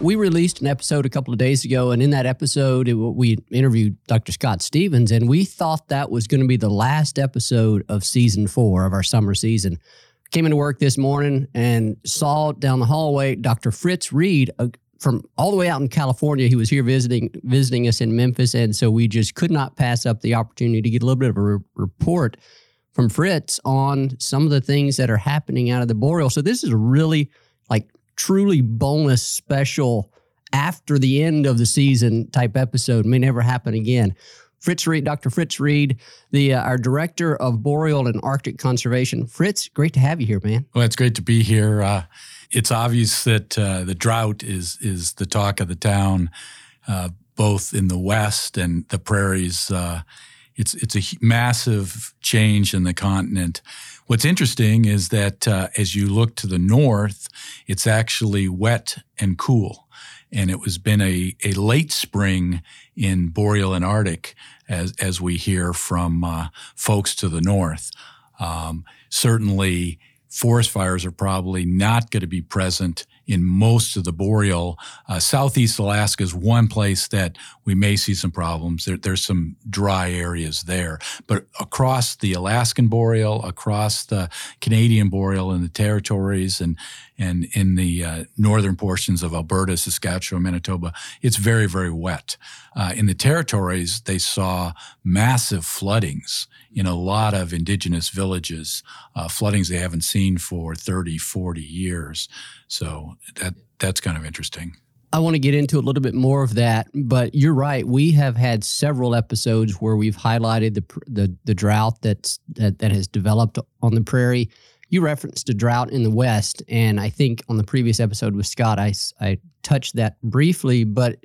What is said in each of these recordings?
We released an episode a couple of days ago, and in that episode, it, we interviewed Dr. Scott Stevens, and we thought that was going to be the last episode of season four of our summer season. Came into work this morning and saw down the hallway Dr. Fritz Reid uh, from all the way out in California. He was here visiting visiting us in Memphis, and so we just could not pass up the opportunity to get a little bit of a re- report from Fritz on some of the things that are happening out of the boreal. So this is really like truly bonus special after the end of the season type episode. May never happen again. Fritz Reid, Dr. Fritz Reid, the uh, our director of boreal and Arctic conservation. Fritz, great to have you here, man. Well, it's great to be here. Uh, it's obvious that uh, the drought is is the talk of the town, uh, both in the west and the prairies. Uh, it's it's a massive change in the continent. What's interesting is that uh, as you look to the north, it's actually wet and cool. And it has been a, a late spring in boreal and Arctic, as, as we hear from uh, folks to the north. Um, certainly, forest fires are probably not going to be present in most of the boreal. Uh, Southeast Alaska is one place that we may see some problems. There, there's some dry areas there. But across the Alaskan boreal, across the Canadian boreal and the territories and, and in the uh, northern portions of Alberta, Saskatchewan, Manitoba, it's very, very wet. Uh, in the territories, they saw massive floodings in a lot of indigenous villages, uh, floodings they haven't seen for 30, 40 years. So that that's kind of interesting. I want to get into a little bit more of that, but you're right. We have had several episodes where we've highlighted the the, the drought that's that, that has developed on the prairie. You referenced a drought in the west, and I think on the previous episode with Scott, I I touched that briefly, but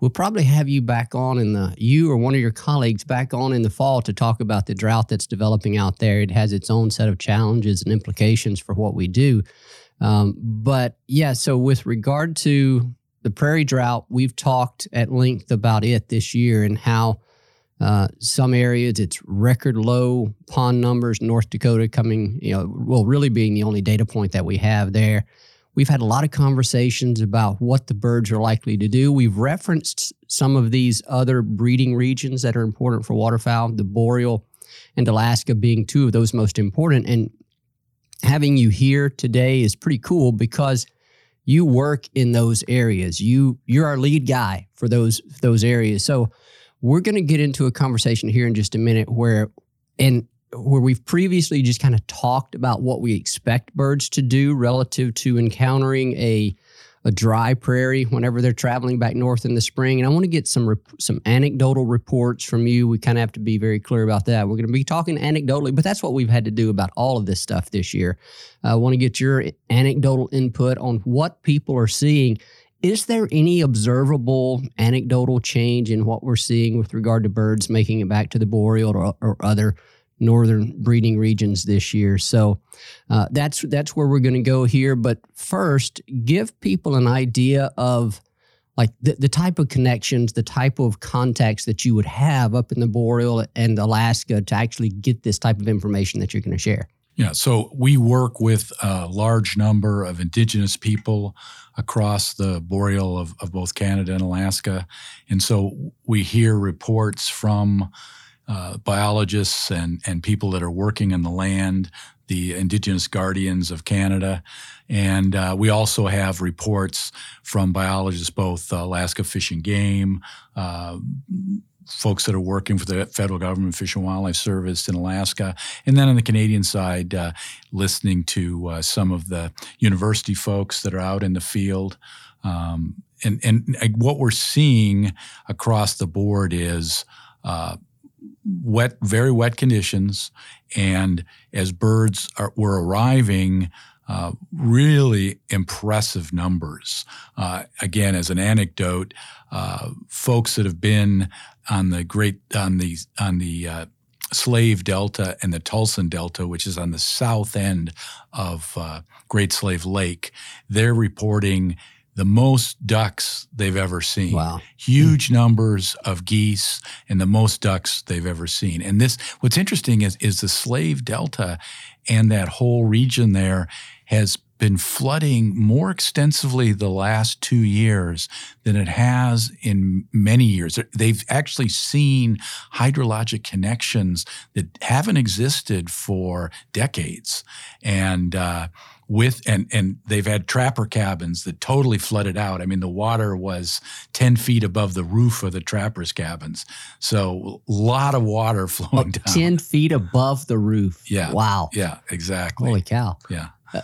we'll probably have you back on in the you or one of your colleagues back on in the fall to talk about the drought that's developing out there. It has its own set of challenges and implications for what we do. Um, but yeah, so with regard to the prairie drought, we've talked at length about it this year and how uh, some areas it's record low pond numbers. North Dakota coming, you know, well, really being the only data point that we have there. We've had a lot of conversations about what the birds are likely to do. We've referenced some of these other breeding regions that are important for waterfowl, the boreal and Alaska being two of those most important. And having you here today is pretty cool because you work in those areas. You you're our lead guy for those those areas. So we're going to get into a conversation here in just a minute where and where we've previously just kind of talked about what we expect birds to do relative to encountering a a dry prairie whenever they're traveling back north in the spring. And I want to get some rep- some anecdotal reports from you. We kind of have to be very clear about that. We're going to be talking anecdotally, but that's what we've had to do about all of this stuff this year. I want to get your anecdotal input on what people are seeing. Is there any observable anecdotal change in what we're seeing with regard to birds making it back to the boreal or, or other northern breeding regions this year. So uh, that's that's where we're going to go here. But first, give people an idea of like the, the type of connections, the type of contacts that you would have up in the boreal and Alaska to actually get this type of information that you're going to share. Yeah, so we work with a large number of indigenous people across the boreal of, of both Canada and Alaska. And so we hear reports from uh, biologists and, and people that are working in the land, the Indigenous Guardians of Canada. And uh, we also have reports from biologists, both uh, Alaska Fish and Game, uh, folks that are working for the federal government, Fish and Wildlife Service in Alaska, and then on the Canadian side, uh, listening to uh, some of the university folks that are out in the field. Um, and and what we're seeing across the board is uh, wet, very wet conditions, and as birds are, were arriving. Uh, really impressive numbers. Uh, again, as an anecdote, uh, folks that have been on the great on the on the uh, Slave Delta and the Taltson Delta, which is on the south end of uh, Great Slave Lake, they're reporting the most ducks they've ever seen. Wow. Huge numbers of geese and the most ducks they've ever seen. And this what's interesting is is the Slave Delta and that whole region there has been flooding more extensively the last two years than it has in many years. They've actually seen hydrologic connections that haven't existed for decades. And uh, with and and they've had trapper cabins that totally flooded out. I mean, the water was ten feet above the roof of the trappers' cabins, so a lot of water flowing oh, down. Ten feet above the roof. Yeah. Wow. Yeah. Exactly. Holy cow. Yeah. Uh,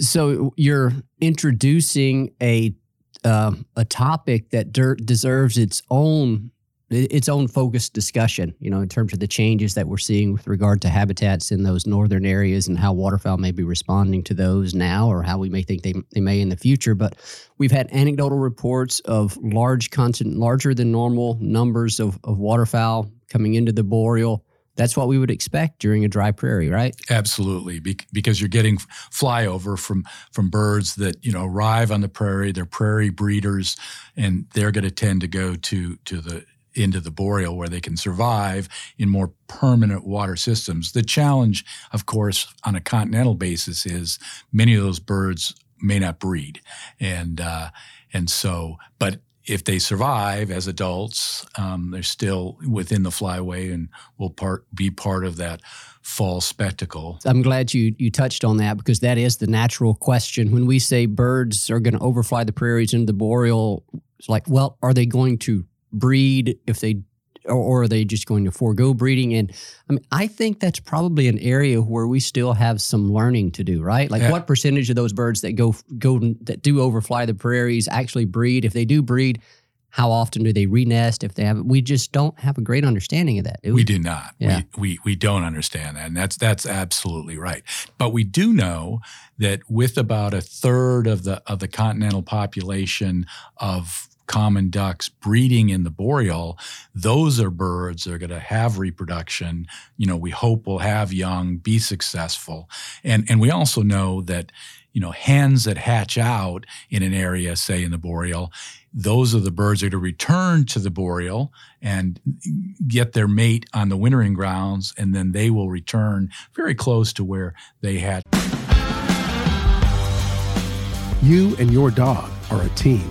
so you're introducing a uh, a topic that deserves its own its own focused discussion, you know, in terms of the changes that we're seeing with regard to habitats in those northern areas and how waterfowl may be responding to those now or how we may think they, they may in the future. But we've had anecdotal reports of large constant, larger than normal numbers of, of waterfowl coming into the boreal. That's what we would expect during a dry prairie, right? Absolutely, Be- because you're getting flyover from from birds that you know arrive on the prairie. They're prairie breeders, and they're going to tend to go to to the into the boreal where they can survive in more permanent water systems. The challenge, of course, on a continental basis is many of those birds may not breed, and uh, and so, but if they survive as adults, um, they're still within the flyway and will part be part of that fall spectacle. I'm glad you you touched on that because that is the natural question. When we say birds are going to overfly the prairies into the boreal, it's like, well, are they going to breed if they or, are they just going to forego breeding and i mean i think that's probably an area where we still have some learning to do right like yeah. what percentage of those birds that go go that do overfly the prairies actually breed if they do breed how often do they renest if they have we just don't have a great understanding of that do we? we? do not yeah. we, we we don't understand that and that's that's absolutely right but we do know that with about a third of the of the continental population of common ducks breeding in the boreal, those are birds that are going to have reproduction. You know, we hope will have young, be successful. And, and we also know that, you know, hens that hatch out in an area, say in the boreal, those are the birds that are to return to the boreal and get their mate on the wintering grounds, and then they will return very close to where they had. You and your dog are a team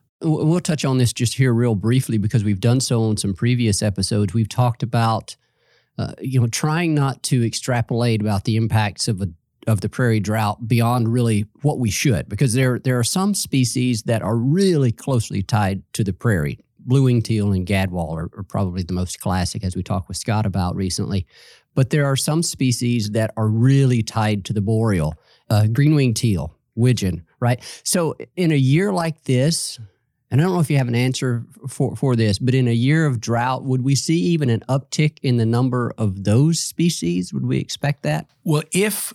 we'll touch on this just here real briefly because we've done so on some previous episodes. We've talked about uh, you know trying not to extrapolate about the impacts of a of the prairie drought beyond really what we should because there there are some species that are really closely tied to the prairie. Blue-winged teal and gadwall are, are probably the most classic, as we talked with Scott about recently. But there are some species that are really tied to the boreal. Uh, green-winged teal, widgeon, right? So in a year like this, and I don't know if you have an answer for, for this, but in a year of drought, would we see even an uptick in the number of those species? Would we expect that? Well, if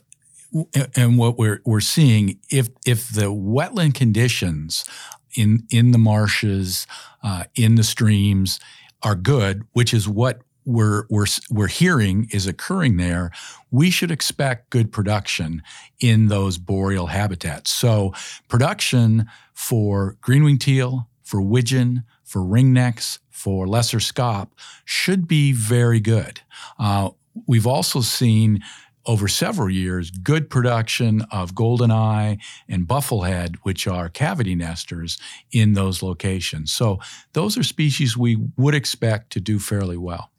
and what we're we're seeing, if if the wetland conditions in in the marshes, uh, in the streams are good, which is what we're we're we're hearing is occurring there, we should expect good production in those boreal habitats. So production for green-winged teal, for widgeon, for ringnecks, for lesser scaup should be very good. Uh, we've also seen over several years good production of goldeneye and bufflehead, which are cavity nesters in those locations. So those are species we would expect to do fairly well.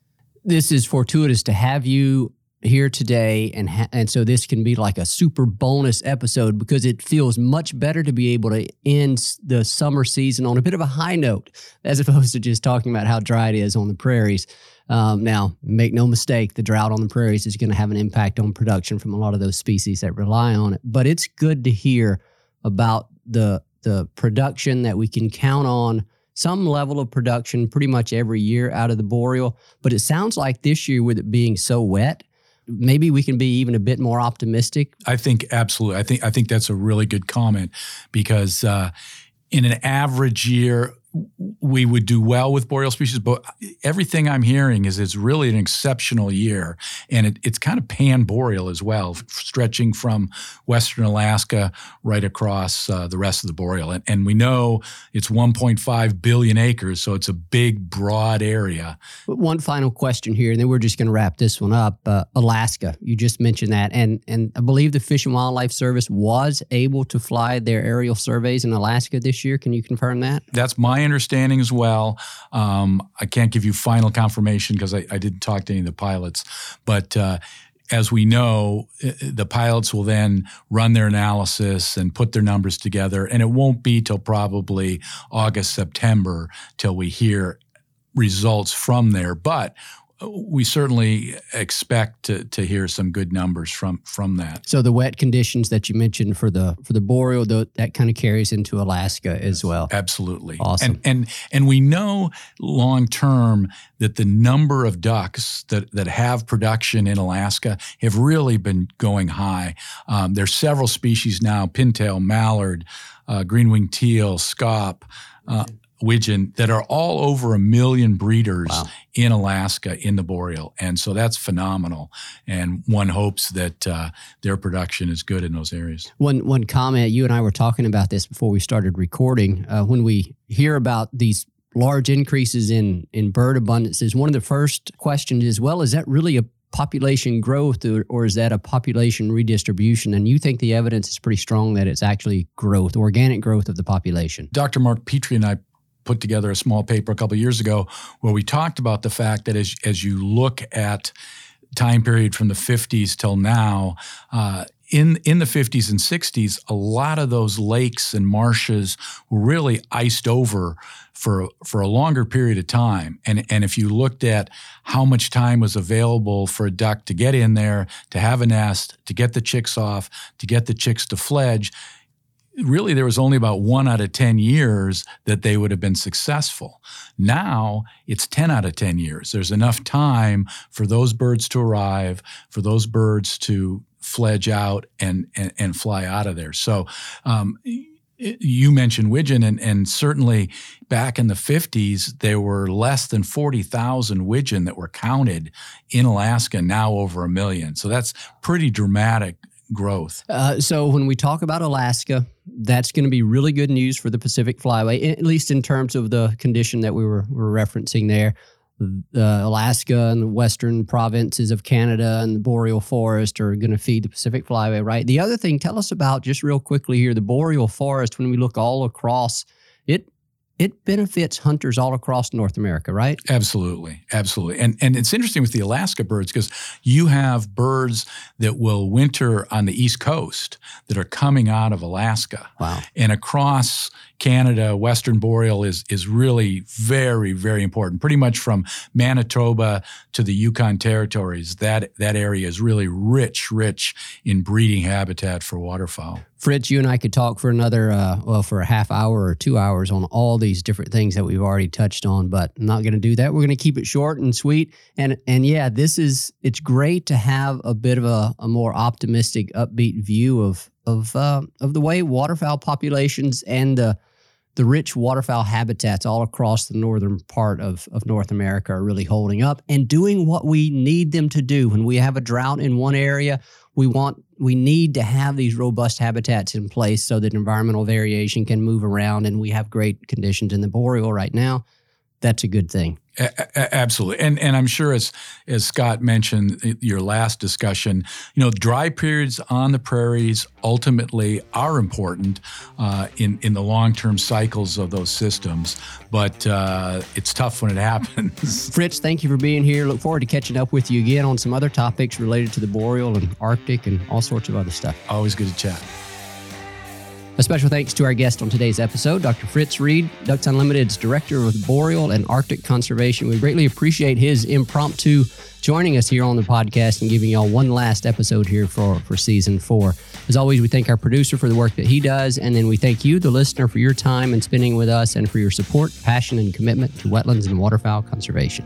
This is fortuitous to have you here today and ha- and so this can be like a super bonus episode because it feels much better to be able to end the summer season on a bit of a high note as opposed to just talking about how dry it is on the prairies. Um, now, make no mistake, the drought on the prairies is going to have an impact on production from a lot of those species that rely on it. But it's good to hear about the the production that we can count on some level of production pretty much every year out of the boreal. But it sounds like this year, with it being so wet, maybe we can be even a bit more optimistic. I think absolutely. I think I think that's a really good comment because uh, in an average year, we would do well with boreal species, but everything I'm hearing is it's really an exceptional year, and it, it's kind of pan boreal as well, stretching from western Alaska right across uh, the rest of the boreal. And, and we know it's 1.5 billion acres, so it's a big, broad area. One final question here, and then we're just going to wrap this one up. Uh, Alaska, you just mentioned that, and and I believe the Fish and Wildlife Service was able to fly their aerial surveys in Alaska this year. Can you confirm that? That's my understanding as well. Um, I can't give you final confirmation because I, I, didn't talk to any of the pilots, but. Uh, as we know, the pilots will then run their analysis and put their numbers together, and it won't be till probably August, September till we hear results from there. But we certainly expect to, to hear some good numbers from from that. So the wet conditions that you mentioned for the for the boreal, the, that kind of carries into Alaska as well. Absolutely, awesome. And and and we know long term that the number of ducks that that have production in Alaska have really been going high. Um, there's several species now: pintail, mallard, uh, green-winged teal, scaup. Uh, widgeon that are all over a million breeders wow. in Alaska in the boreal. And so that's phenomenal. And one hopes that uh, their production is good in those areas. One, one comment, you and I were talking about this before we started recording. Uh, when we hear about these large increases in, in bird abundances, one of the first questions is, well, is that really a population growth or, or, is that a population redistribution? And you think the evidence is pretty strong that it's actually growth, organic growth of the population. Dr. Mark Petrie and I put together a small paper a couple years ago where we talked about the fact that as as you look at time period from the 50s till now. Uh, in in the 50s and 60s, a lot of those lakes and marshes were really iced over for for a longer period of time. And and if you looked at how much time was available for a duck to get in there, to have a nest, to get the chicks off, to get the chicks to fledge, really there was only about one out of 10 years that they would have been successful. Now it's 10 out of 10 years. There's enough time for those birds to arrive, for those birds to fledge out and, and, and fly out of there. So, um, you mentioned widgeon, and, and, certainly back in the 50s, there were less than 40,000 widgeon that were counted in Alaska, now over a million. So that's pretty dramatic growth. Uh, so when we talk about Alaska, that's going to be really good news for the Pacific Flyway, at least in terms of the condition that we were, were referencing there. Uh, Alaska and the western provinces of Canada and the boreal forest are going to feed the Pacific Flyway, right? The other thing, tell us about just real quickly here the boreal forest. When we look all across, it it benefits hunters all across North America, right? Absolutely, absolutely. And and it's interesting with the Alaska birds because you have birds that will winter on the East Coast that are coming out of Alaska. Wow. And across Canada, Western Boreal is is really very very important. Pretty much from Manitoba to the Yukon territories, that that area is really rich, rich in breeding habitat for waterfowl. Fritz, you and I could talk for another, uh, well, for a half hour or two hours on all these different things that we've already touched on, but I'm not going to do that. We're going to keep it short and sweet. And and yeah, this is it's great to have a bit of a, a more optimistic, upbeat view of of uh, of the way waterfowl populations and the the rich waterfowl habitats all across the northern part of, of North America are really holding up and doing what we need them to do. When we have a drought in one area, we want we need to have these robust habitats in place so that environmental variation can move around and we have great conditions in the boreal right now that's a good thing. A- absolutely, and and I'm sure as as Scott mentioned your last discussion, you know, dry periods on the prairies ultimately are important uh, in in the long term cycles of those systems, but uh, it's tough when it happens. Fritz, thank you for being here. Look forward to catching up with you again on some other topics related to the boreal and Arctic and all sorts of other stuff. Always good to chat. A special thanks to our guest on today's episode, Dr. Fritz Reid, Ducks Unlimited's Director of Boreal and Arctic Conservation. We greatly appreciate his impromptu joining us here on the podcast and giving y'all one last episode here for, for season four. As always, we thank our producer for the work that he does, and then we thank you, the listener, for your time and spending with us and for your support, passion, and commitment to wetlands and waterfowl conservation.